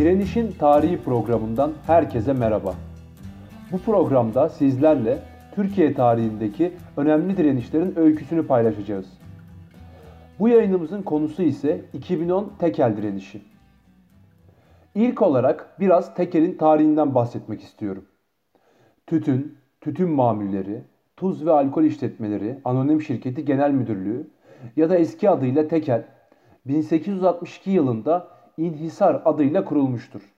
Direnişin Tarihi programından herkese merhaba. Bu programda sizlerle Türkiye tarihindeki önemli direnişlerin öyküsünü paylaşacağız. Bu yayınımızın konusu ise 2010 Tekel direnişi. İlk olarak biraz Tekel'in tarihinden bahsetmek istiyorum. Tütün, tütün mamulleri, tuz ve alkol işletmeleri anonim şirketi genel müdürlüğü ya da eski adıyla Tekel 1862 yılında İnhisar adıyla kurulmuştur.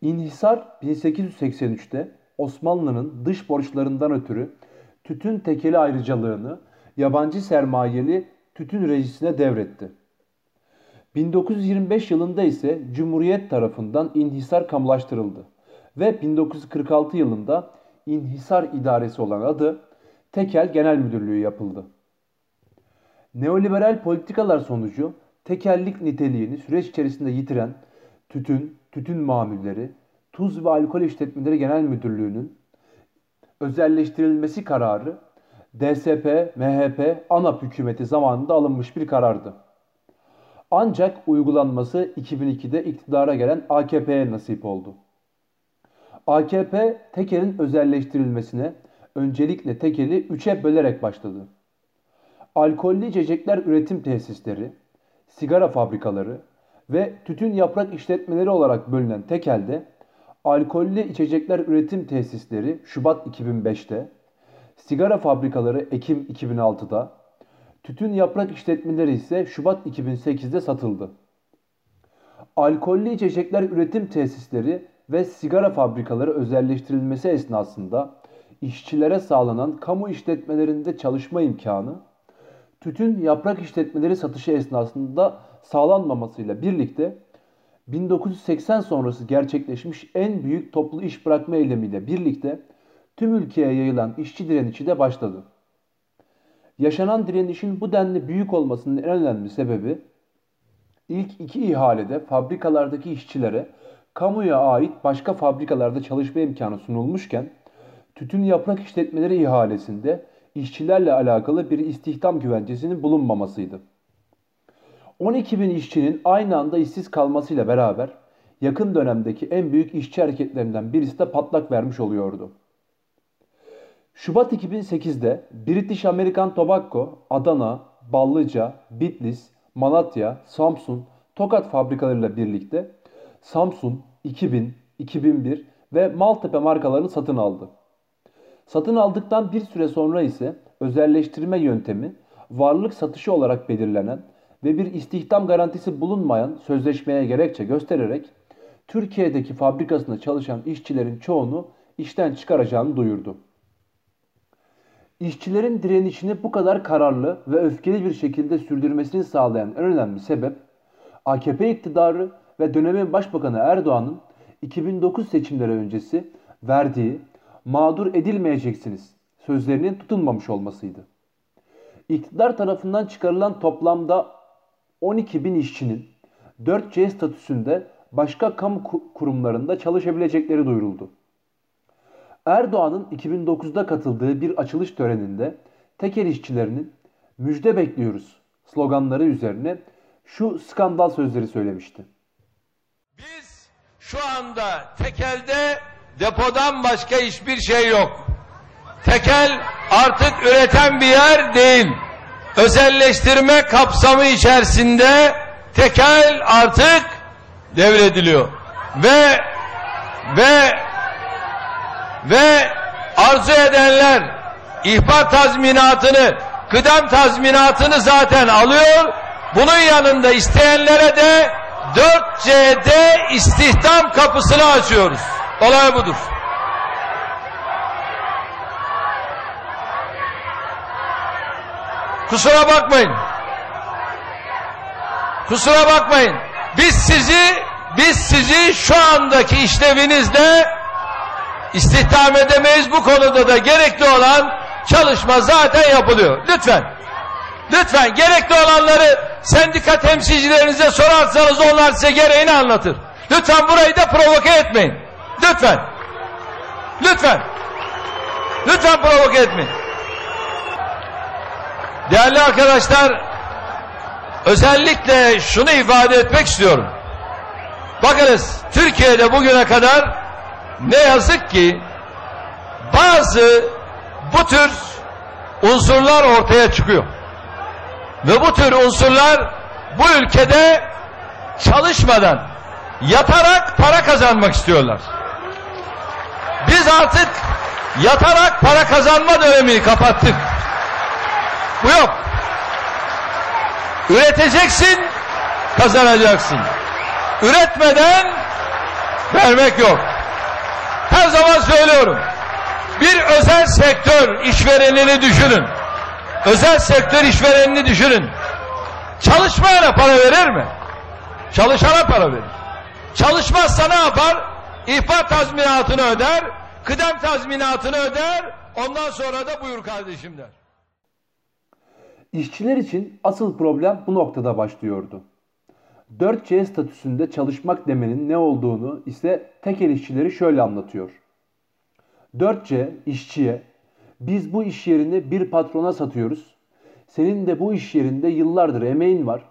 İnhisar 1883'te Osmanlı'nın dış borçlarından ötürü tütün tekeli ayrıcalığını yabancı sermayeli tütün rejisine devretti. 1925 yılında ise Cumhuriyet tarafından inhisar kamulaştırıldı ve 1946 yılında İnhisar İdaresi olan adı Tekel Genel Müdürlüğü yapıldı. Neoliberal politikalar sonucu tekellik niteliğini süreç içerisinde yitiren tütün, tütün mamulleri, tuz ve alkol işletmeleri genel müdürlüğünün özelleştirilmesi kararı DSP, MHP, ANAP hükümeti zamanında alınmış bir karardı. Ancak uygulanması 2002'de iktidara gelen AKP'ye nasip oldu. AKP tekelin özelleştirilmesine öncelikle tekeli üçe bölerek başladı. Alkollü içecekler üretim tesisleri, sigara fabrikaları ve tütün yaprak işletmeleri olarak bölünen tekelde alkollü içecekler üretim tesisleri Şubat 2005'te, sigara fabrikaları Ekim 2006'da, tütün yaprak işletmeleri ise Şubat 2008'de satıldı. Alkollü içecekler üretim tesisleri ve sigara fabrikaları özelleştirilmesi esnasında işçilere sağlanan kamu işletmelerinde çalışma imkanı, tütün yaprak işletmeleri satışı esnasında sağlanmamasıyla birlikte 1980 sonrası gerçekleşmiş en büyük toplu iş bırakma eylemiyle birlikte tüm ülkeye yayılan işçi direnişi de başladı. Yaşanan direnişin bu denli büyük olmasının en önemli sebebi ilk iki ihalede fabrikalardaki işçilere kamuya ait başka fabrikalarda çalışma imkanı sunulmuşken tütün yaprak işletmeleri ihalesinde işçilerle alakalı bir istihdam güvencesinin bulunmamasıydı. 12 bin işçinin aynı anda işsiz kalmasıyla beraber yakın dönemdeki en büyük işçi hareketlerinden birisi de patlak vermiş oluyordu. Şubat 2008'de British American Tobacco, Adana, Ballıca, Bitlis, Malatya, Samsun, Tokat fabrikalarıyla birlikte Samsun, 2000, 2001 ve Maltepe markalarını satın aldı. Satın aldıktan bir süre sonra ise özelleştirme yöntemi varlık satışı olarak belirlenen ve bir istihdam garantisi bulunmayan sözleşmeye gerekçe göstererek Türkiye'deki fabrikasında çalışan işçilerin çoğunu işten çıkaracağını duyurdu. İşçilerin direnişini bu kadar kararlı ve öfkeli bir şekilde sürdürmesini sağlayan en önemli sebep AKP iktidarı ve dönemin Başbakanı Erdoğan'ın 2009 seçimleri öncesi verdiği mağdur edilmeyeceksiniz sözlerinin tutulmamış olmasıydı. İktidar tarafından çıkarılan toplamda 12 bin işçinin 4C statüsünde başka kamu kurumlarında çalışabilecekleri duyuruldu. Erdoğan'ın 2009'da katıldığı bir açılış töreninde tekel işçilerinin müjde bekliyoruz sloganları üzerine şu skandal sözleri söylemişti. Biz şu anda tekelde depodan başka hiçbir şey yok. Tekel artık üreten bir yer değil. Özelleştirme kapsamı içerisinde tekel artık devrediliyor. Ve ve ve arzu edenler ihbar tazminatını, kıdem tazminatını zaten alıyor. Bunun yanında isteyenlere de 4C'de istihdam kapısını açıyoruz. Olay budur. Kusura bakmayın. Kusura bakmayın. Biz sizi biz sizi şu andaki işlevinizde istihdam edemeyiz. Bu konuda da gerekli olan çalışma zaten yapılıyor. Lütfen. Lütfen gerekli olanları sendika temsilcilerinize sorarsanız onlar size gereğini anlatır. Lütfen burayı da provoke etmeyin. Lütfen. Lütfen. Lütfen provoke etmeyin. Değerli arkadaşlar, özellikle şunu ifade etmek istiyorum. Bakınız Türkiye'de bugüne kadar ne yazık ki bazı bu tür unsurlar ortaya çıkıyor. Ve bu tür unsurlar bu ülkede çalışmadan, yatarak para kazanmak istiyorlar. Biz artık yatarak para kazanma dönemini kapattık. Bu yok. Üreteceksin, kazanacaksın. Üretmeden vermek yok. Her zaman söylüyorum. Bir özel sektör işverenini düşünün. Özel sektör işverenini düşünün. Çalışmayana para verir mi? Çalışana para verir. Çalışmazsa ne yapar? İhbar tazminatını öder, kıdem tazminatını öder, ondan sonra da buyur kardeşim der. İşçiler için asıl problem bu noktada başlıyordu. 4C statüsünde çalışmak demenin ne olduğunu ise tekel işçileri şöyle anlatıyor. 4C işçiye biz bu iş yerini bir patrona satıyoruz. Senin de bu iş yerinde yıllardır emeğin var.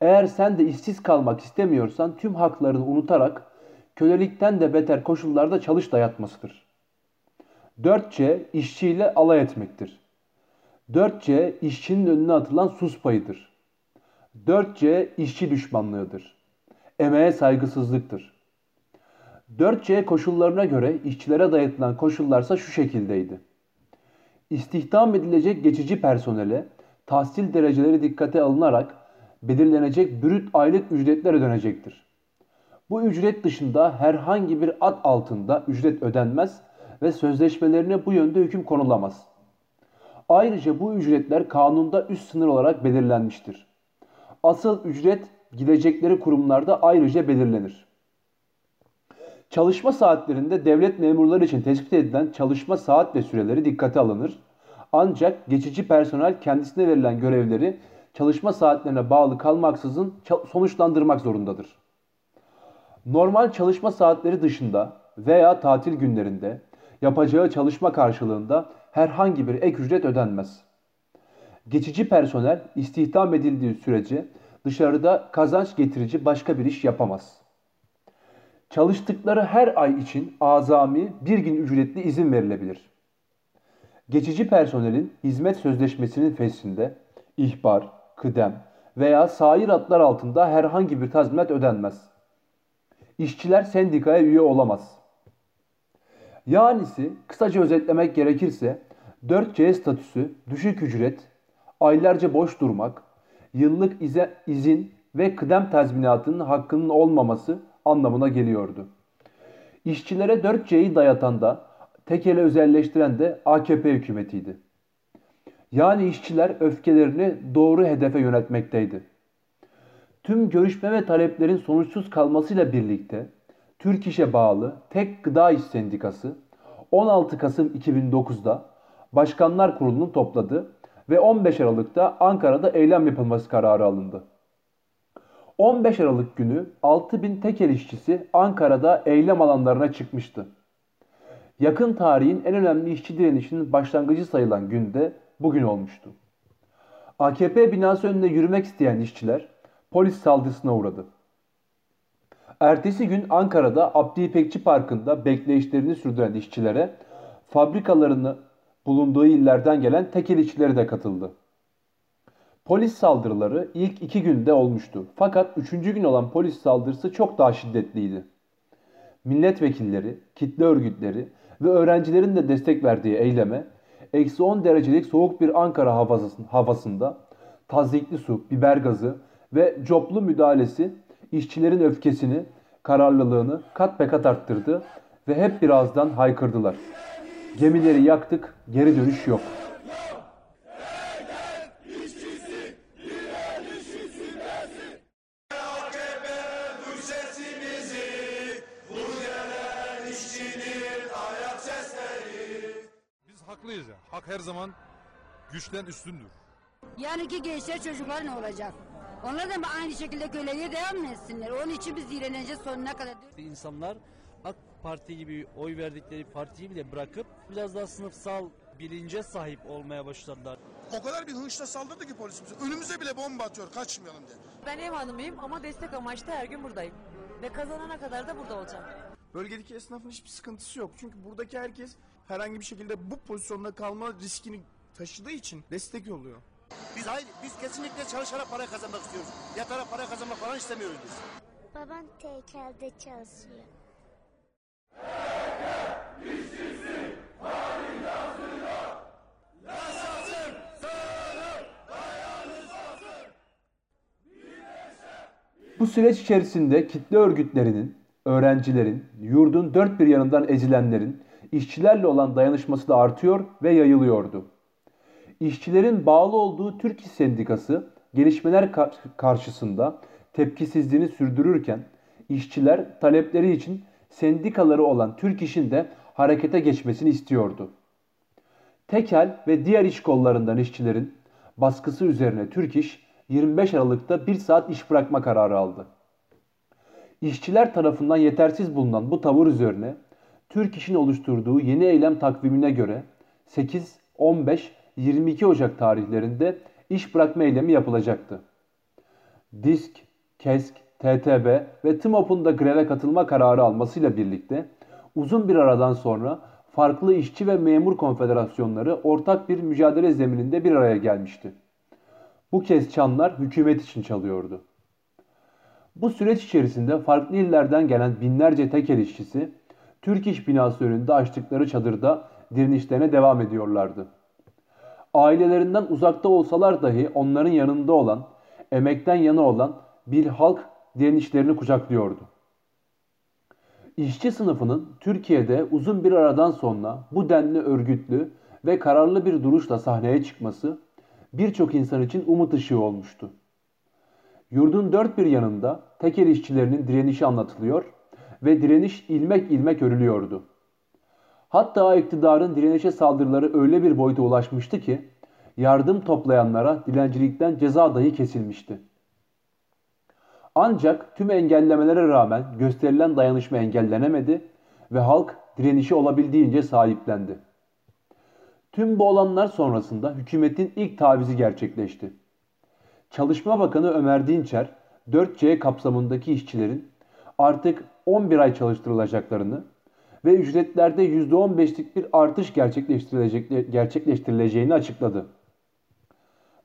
Eğer sen de işsiz kalmak istemiyorsan tüm haklarını unutarak kölelikten de beter koşullarda çalış dayatmasıdır. 4C işçiyle alay etmektir. 4C işçinin önüne atılan sus payıdır. 4C işçi düşmanlığıdır. Emeğe saygısızlıktır. 4C koşullarına göre işçilere dayatılan koşullarsa şu şekildeydi. İstihdam edilecek geçici personele tahsil dereceleri dikkate alınarak belirlenecek brüt aylık ücretler ödenecektir. Bu ücret dışında herhangi bir ad altında ücret ödenmez ve sözleşmelerine bu yönde hüküm konulamaz. Ayrıca bu ücretler kanunda üst sınır olarak belirlenmiştir. Asıl ücret gidecekleri kurumlarda ayrıca belirlenir. Çalışma saatlerinde devlet memurları için tespit edilen çalışma saat ve süreleri dikkate alınır. Ancak geçici personel kendisine verilen görevleri çalışma saatlerine bağlı kalmaksızın sonuçlandırmak zorundadır. Normal çalışma saatleri dışında veya tatil günlerinde yapacağı çalışma karşılığında herhangi bir ek ücret ödenmez. Geçici personel istihdam edildiği sürece dışarıda kazanç getirici başka bir iş yapamaz. Çalıştıkları her ay için azami bir gün ücretli izin verilebilir. Geçici personelin hizmet sözleşmesinin fesinde ihbar, kıdem veya sair adlar altında herhangi bir tazminat ödenmez. İşçiler sendikaya üye olamaz. Yanisi kısaca özetlemek gerekirse 4C statüsü düşük ücret, aylarca boş durmak, yıllık ize, izin ve kıdem tazminatının hakkının olmaması anlamına geliyordu. İşçilere 4C'yi dayatan da tekele özelleştiren de AKP hükümetiydi. Yani işçiler öfkelerini doğru hedefe yönetmekteydi. Tüm görüşme ve taleplerin sonuçsuz kalmasıyla birlikte Türk İş'e bağlı tek gıda iş sendikası 16 Kasım 2009'da Başkanlar Kurulu'nu topladı ve 15 Aralık'ta Ankara'da eylem yapılması kararı alındı. 15 Aralık günü 6000 tekel işçisi Ankara'da eylem alanlarına çıkmıştı. Yakın tarihin en önemli işçi direnişinin başlangıcı sayılan günde bugün olmuştu. AKP binası önünde yürümek isteyen işçiler polis saldırısına uğradı. Ertesi gün Ankara'da Abdi İpekçi Parkı'nda bekleyişlerini sürdüren işçilere fabrikalarını bulunduğu illerden gelen tekel işçileri de katıldı. Polis saldırıları ilk iki günde olmuştu. Fakat üçüncü gün olan polis saldırısı çok daha şiddetliydi. Milletvekilleri, kitle örgütleri ve öğrencilerin de destek verdiği eyleme eksi 10 derecelik soğuk bir Ankara havasında tazikli su, biber gazı ve coplu müdahalesi işçilerin öfkesini, kararlılığını kat be kat arttırdı ve hep birazdan haykırdılar. Gemileri yaktık, geri dönüş yok. Biz haklıyız ya. Hak her zaman güçten üstündür. Yarınki gençler çocuklar ne olacak? Onlar da aynı şekilde köleliğe devam etsinler? Onun için biz direneceğiz sonuna kadar. İnsanlar AK Parti gibi oy verdikleri partiyi bile bırakıp biraz daha sınıfsal bilince sahip olmaya başladılar. O kadar bir hınçla saldırdı ki polisimize. Önümüze bile bomba atıyor kaçmayalım diye. Ben ev hanımıyım ama destek amaçlı her gün buradayım. Ve kazanana kadar da burada olacağım. Bölgedeki esnafın hiçbir sıkıntısı yok. Çünkü buradaki herkes herhangi bir şekilde bu pozisyonda kalma riskini taşıdığı için destek yolluyor. Biz hayır, biz kesinlikle çalışarak para kazanmak istiyoruz. Yatarak para kazanmak falan istemiyoruz biz. Babam teykelde çalışıyor. Bu süreç içerisinde kitle örgütlerinin, öğrencilerin, yurdun dört bir yanından ezilenlerin işçilerle olan dayanışması da artıyor ve yayılıyordu. İşçilerin bağlı olduğu Türk İş Sendikası gelişmeler kar- karşısında tepkisizliğini sürdürürken işçiler talepleri için sendikaları olan Türk İş'in de harekete geçmesini istiyordu. Tekel ve diğer iş kollarından işçilerin baskısı üzerine Türk İş 25 Aralık'ta 1 saat iş bırakma kararı aldı. İşçiler tarafından yetersiz bulunan bu tavır üzerine Türk İş'in oluşturduğu yeni eylem takvimine göre 8, 15, 22 Ocak tarihlerinde iş bırakma eylemi yapılacaktı. DISK, KESK, TTB ve TMOP'un da greve katılma kararı almasıyla birlikte uzun bir aradan sonra farklı işçi ve memur konfederasyonları ortak bir mücadele zemininde bir araya gelmişti. Bu kez çanlar hükümet için çalıyordu. Bu süreç içerisinde farklı illerden gelen binlerce tekel işçisi Türk İş binası önünde açtıkları çadırda direnişlerine devam ediyorlardı. Ailelerinden uzakta olsalar dahi onların yanında olan, emekten yana olan bir halk direnişlerini kucaklıyordu. İşçi sınıfının Türkiye'de uzun bir aradan sonra bu denli örgütlü ve kararlı bir duruşla sahneye çıkması birçok insan için umut ışığı olmuştu. Yurdun dört bir yanında tekel işçilerinin direnişi anlatılıyor ve direniş ilmek ilmek örülüyordu. Hatta iktidarın direnişe saldırıları öyle bir boyuta ulaşmıştı ki yardım toplayanlara dilencilikten ceza dahi kesilmişti. Ancak tüm engellemelere rağmen gösterilen dayanışma engellenemedi ve halk direnişi olabildiğince sahiplendi. Tüm bu olanlar sonrasında hükümetin ilk tavizi gerçekleşti. Çalışma Bakanı Ömer Dinçer, 4C kapsamındaki işçilerin artık 11 ay çalıştırılacaklarını ve ücretlerde %15'lik bir artış gerçekleştirilecek, gerçekleştirileceğini açıkladı.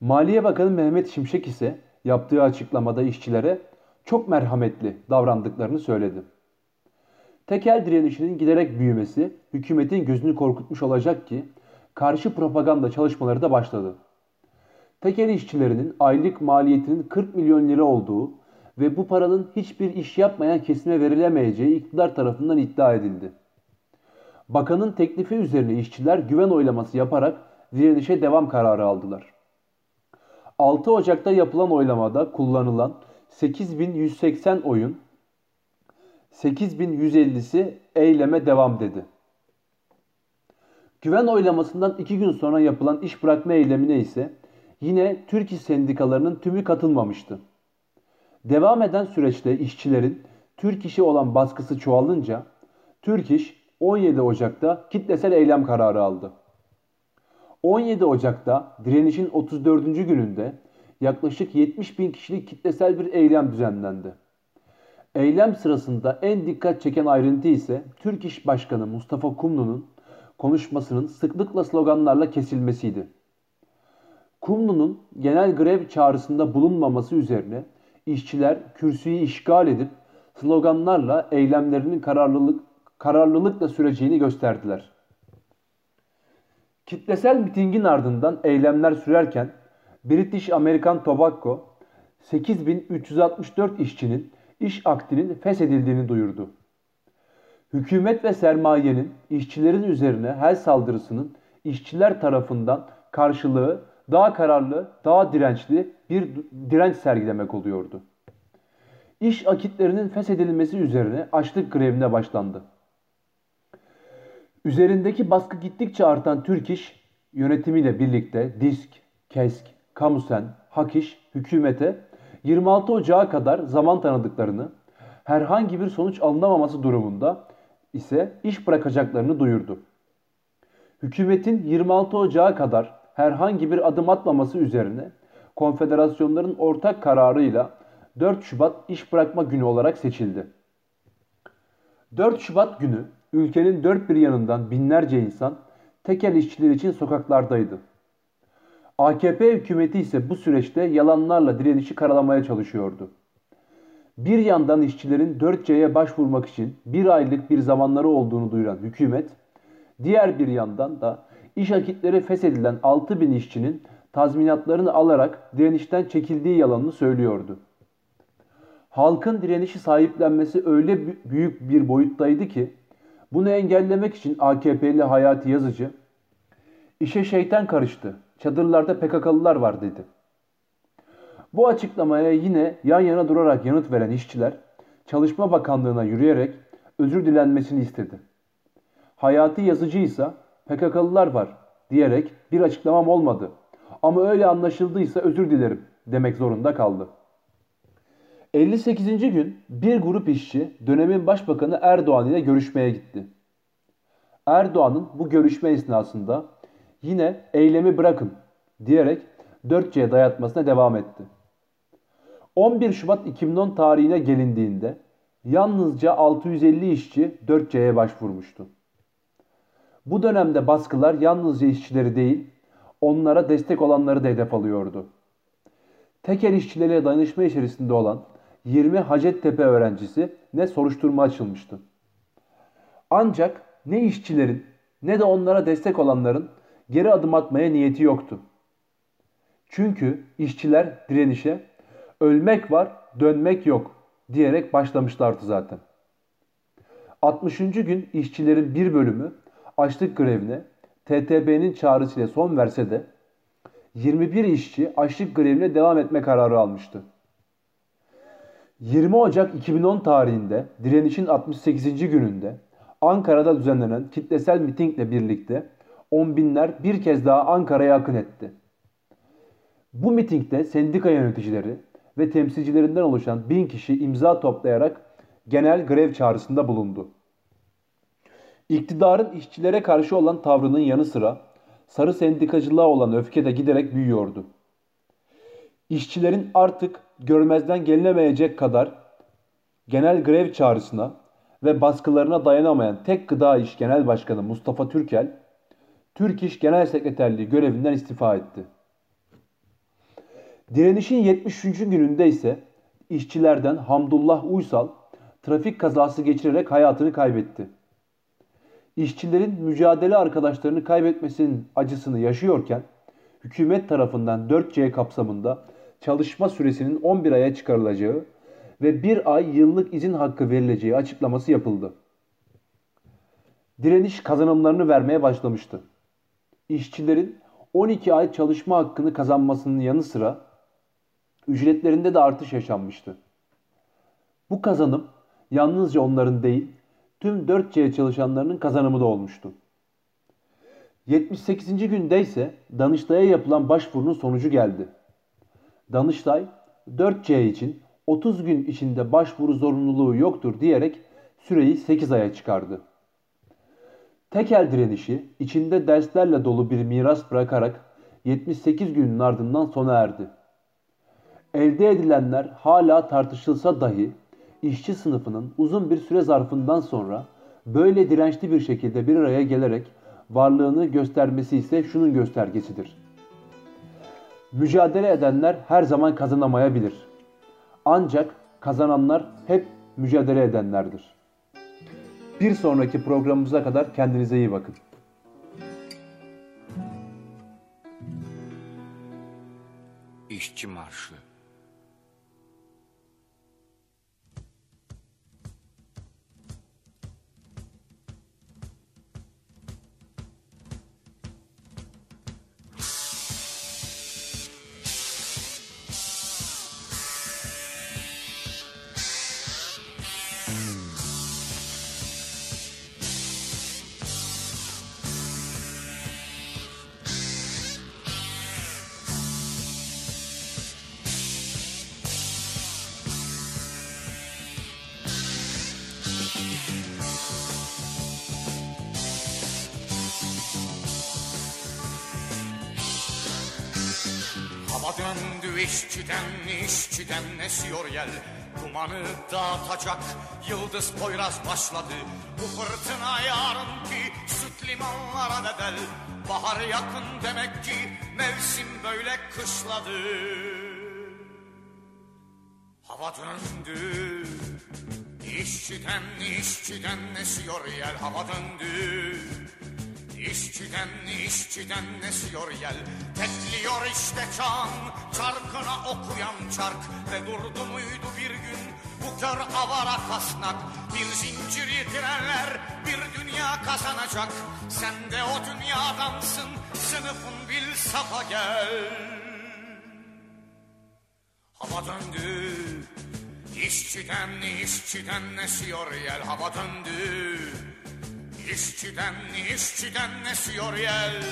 Maliye Bakanı Mehmet Şimşek ise yaptığı açıklamada işçilere çok merhametli davrandıklarını söyledi. Tekel direnişinin giderek büyümesi hükümetin gözünü korkutmuş olacak ki karşı propaganda çalışmaları da başladı. Tekel işçilerinin aylık maliyetinin 40 milyon lira olduğu ve bu paranın hiçbir iş yapmayan kesime verilemeyeceği iktidar tarafından iddia edildi. Bakanın teklifi üzerine işçiler güven oylaması yaparak direnişe devam kararı aldılar. 6 Ocak'ta yapılan oylamada kullanılan 8180 oyun 8150'si eyleme devam dedi. Güven oylamasından iki gün sonra yapılan iş bırakma eylemine ise yine Türk İş sendikalarının tümü katılmamıştı. Devam eden süreçte işçilerin Türk İş'e olan baskısı çoğalınca Türk İş 17 Ocak'ta kitlesel eylem kararı aldı. 17 Ocak'ta direnişin 34. gününde yaklaşık 70 bin kişilik kitlesel bir eylem düzenlendi. Eylem sırasında en dikkat çeken ayrıntı ise Türk İş Başkanı Mustafa Kumlu'nun konuşmasının sıklıkla sloganlarla kesilmesiydi. Kumlu'nun genel grev çağrısında bulunmaması üzerine işçiler kürsüyü işgal edip sloganlarla eylemlerinin kararlılık kararlılıkla süreceğini gösterdiler. Kitlesel mitingin ardından eylemler sürerken British American Tobacco 8364 işçinin iş akdinin feshedildiğini duyurdu. Hükümet ve sermayenin işçilerin üzerine her saldırısının işçiler tarafından karşılığı daha kararlı, daha dirençli bir direnç sergilemek oluyordu. İş akitlerinin feshedilmesi üzerine açlık grevine başlandı. Üzerindeki baskı gittikçe artan Türk İş yönetimiyle birlikte DİSK, KESK, Kamusen, HAKİŞ hükümete 26 Ocağı kadar zaman tanıdıklarını, herhangi bir sonuç alınamaması durumunda ise iş bırakacaklarını duyurdu. Hükümetin 26 Ocağı kadar herhangi bir adım atmaması üzerine konfederasyonların ortak kararıyla 4 Şubat iş bırakma günü olarak seçildi. 4 Şubat günü ülkenin dört bir yanından binlerce insan tekel işçiler için sokaklardaydı. AKP hükümeti ise bu süreçte yalanlarla direnişi karalamaya çalışıyordu. Bir yandan işçilerin 4C'ye başvurmak için bir aylık bir zamanları olduğunu duyuran hükümet, diğer bir yandan da iş akitleri feshedilen 6 bin işçinin tazminatlarını alarak direnişten çekildiği yalanını söylüyordu. Halkın direnişi sahiplenmesi öyle büyük bir boyuttaydı ki bunu engellemek için AKP'li Hayati Yazıcı işe şeytan karıştı. Çadırlarda PKK'lılar var dedi. Bu açıklamaya yine yan yana durarak yanıt veren işçiler Çalışma Bakanlığı'na yürüyerek özür dilenmesini istedi. Hayati Yazıcı ise PKK'lılar var diyerek bir açıklamam olmadı ama öyle anlaşıldıysa özür dilerim demek zorunda kaldı. 58. gün bir grup işçi dönemin başbakanı Erdoğan ile görüşmeye gitti. Erdoğan'ın bu görüşme esnasında yine eylemi bırakın diyerek 4C dayatmasına devam etti. 11 Şubat 2010 tarihine gelindiğinde yalnızca 650 işçi 4C'ye başvurmuştu. Bu dönemde baskılar yalnızca işçileri değil, onlara destek olanları da hedef alıyordu. Tekel işçileriyle dayanışma içerisinde olan 20 Hacettepe öğrencisi ne soruşturma açılmıştı. Ancak ne işçilerin ne de onlara destek olanların geri adım atmaya niyeti yoktu. Çünkü işçiler direnişe ölmek var, dönmek yok diyerek başlamışlardı zaten. 60. gün işçilerin bir bölümü açlık grevine TTB'nin çağrısıyla son verse de 21 işçi açlık grevine devam etme kararı almıştı. 20 Ocak 2010 tarihinde direnişin 68. gününde Ankara'da düzenlenen kitlesel mitingle birlikte on binler bir kez daha Ankara'ya akın etti. Bu mitingde sendika yöneticileri ve temsilcilerinden oluşan bin kişi imza toplayarak genel grev çağrısında bulundu. İktidarın işçilere karşı olan tavrının yanı sıra sarı sendikacılığa olan öfke de giderek büyüyordu. İşçilerin artık görmezden gelinemeyecek kadar genel grev çağrısına ve baskılarına dayanamayan tek gıda iş genel başkanı Mustafa Türkel, Türk İş Genel Sekreterliği görevinden istifa etti. Direnişin 73. gününde ise işçilerden Hamdullah Uysal trafik kazası geçirerek hayatını kaybetti. İşçilerin mücadele arkadaşlarını kaybetmesinin acısını yaşıyorken hükümet tarafından 4C kapsamında çalışma süresinin 11 aya çıkarılacağı ve bir ay yıllık izin hakkı verileceği açıklaması yapıldı. Direniş kazanımlarını vermeye başlamıştı. İşçilerin 12 ay çalışma hakkını kazanmasının yanı sıra ücretlerinde de artış yaşanmıştı. Bu kazanım yalnızca onların değil, tüm 4C çalışanlarının kazanımı da olmuştu. 78. günde ise Danıştay'a yapılan başvurunun sonucu geldi. Danıştay 4C için 30 gün içinde başvuru zorunluluğu yoktur diyerek süreyi 8 aya çıkardı. Tekel direnişi içinde derslerle dolu bir miras bırakarak 78 günün ardından sona erdi. Elde edilenler hala tartışılsa dahi işçi sınıfının uzun bir süre zarfından sonra böyle dirençli bir şekilde bir araya gelerek varlığını göstermesi ise şunun göstergesidir. Mücadele edenler her zaman kazanamayabilir. Ancak kazananlar hep mücadele edenlerdir. Bir sonraki programımıza kadar kendinize iyi bakın. İşçi Marşı Hava döndü işçiden işçiden esiyor yel. Dumanı dağıtacak yıldız poyraz başladı. Bu fırtına yarınki süt limanlara bedel. Bahar yakın demek ki mevsim böyle kışladı. Hava döndü. İşçiden işçiden esiyor yel. Hava döndü İşçiden işçiden esiyor yel? Tekliyor işte çan Çarkına okuyan çark. Ve durdu muydu bir gün Bu kör avara kasnak? Bir zincir yitirenler Bir dünya kazanacak. Sen de o dünyadansın Sınıfın bil safa gel. Hava döndü İşçiden işçiden esiyor yel? Hava döndü İşçiden işçiden esiyor yel.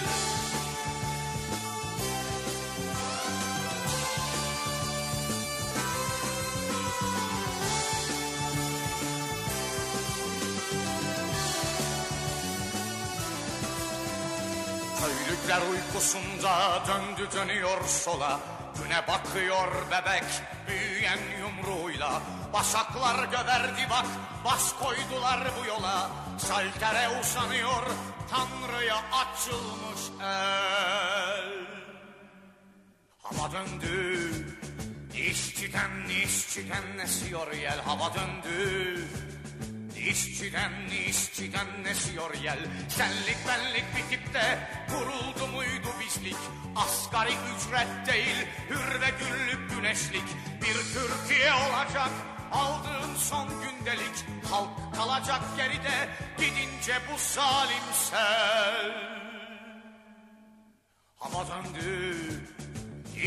Köylükler uykusunda döndü dönüyor sola. Güne bakıyor bebek büyüyen yumruğuyla. Başaklar göverdi bak baş koydular bu yola Saltere uzanıyor Tanrı'ya açılmış el. Hava döndü İşçiden işçiden esiyor yel. Hava döndü İşçiden işçiden esiyor yel. Senlik benlik bitip de kuruldu muydu bizlik? Asgari ücret değil hür ve güllük güneşlik. Bir Türkiye olacak aldığın son gündelik Halk kalacak geride gidince bu zalim sel. Hava döndü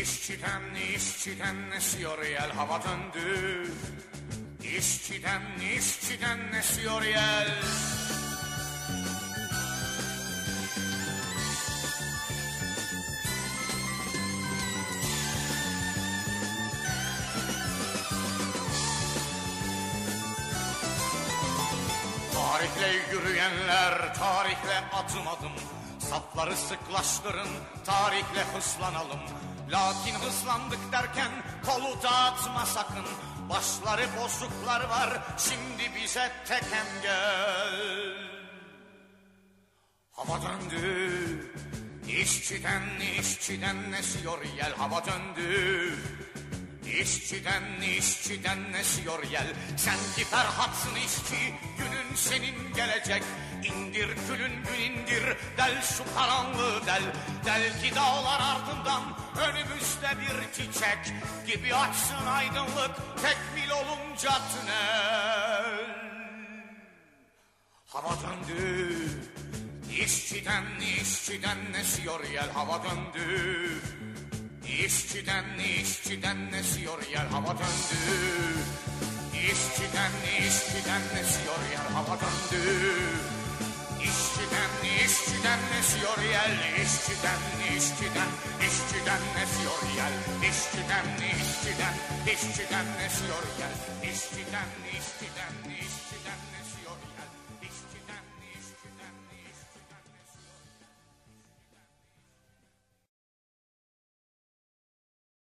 İşçiden işçiden esiyor yel hava döndü İşçiden işçiden esiyor yel Tarihle yürüyenler tarihle adım adım. Safları sıklaştırın tarihle hızlanalım. Lakin hızlandık derken kolu dağıtma sakın. Başları bozuklar var şimdi bize tek engel. Hava döndü İşçiden işçiden esiyor yel. Hava döndü İşçiden işçiden esiyor yel. Sen ki Ferhat'sın işçi günün senin gelecek. İndir külün gün indir del şu karanlığı del. Del ki dağlar ardından önümüzde bir çiçek Gibi açsın aydınlık tekmil olunca tünel. Hava döndü İşçiden işçiden esiyor yel. Hava döndü İşçiden işçiden esiyor yer hava döndü. İşçiden işçiden esiyor yer hava döndü. İşçiden işçiden esiyor yer İşçiden işçiden işçiden esiyor yer İşçiden işçiden işçiden esiyor yer İşçiden işçiden işçiden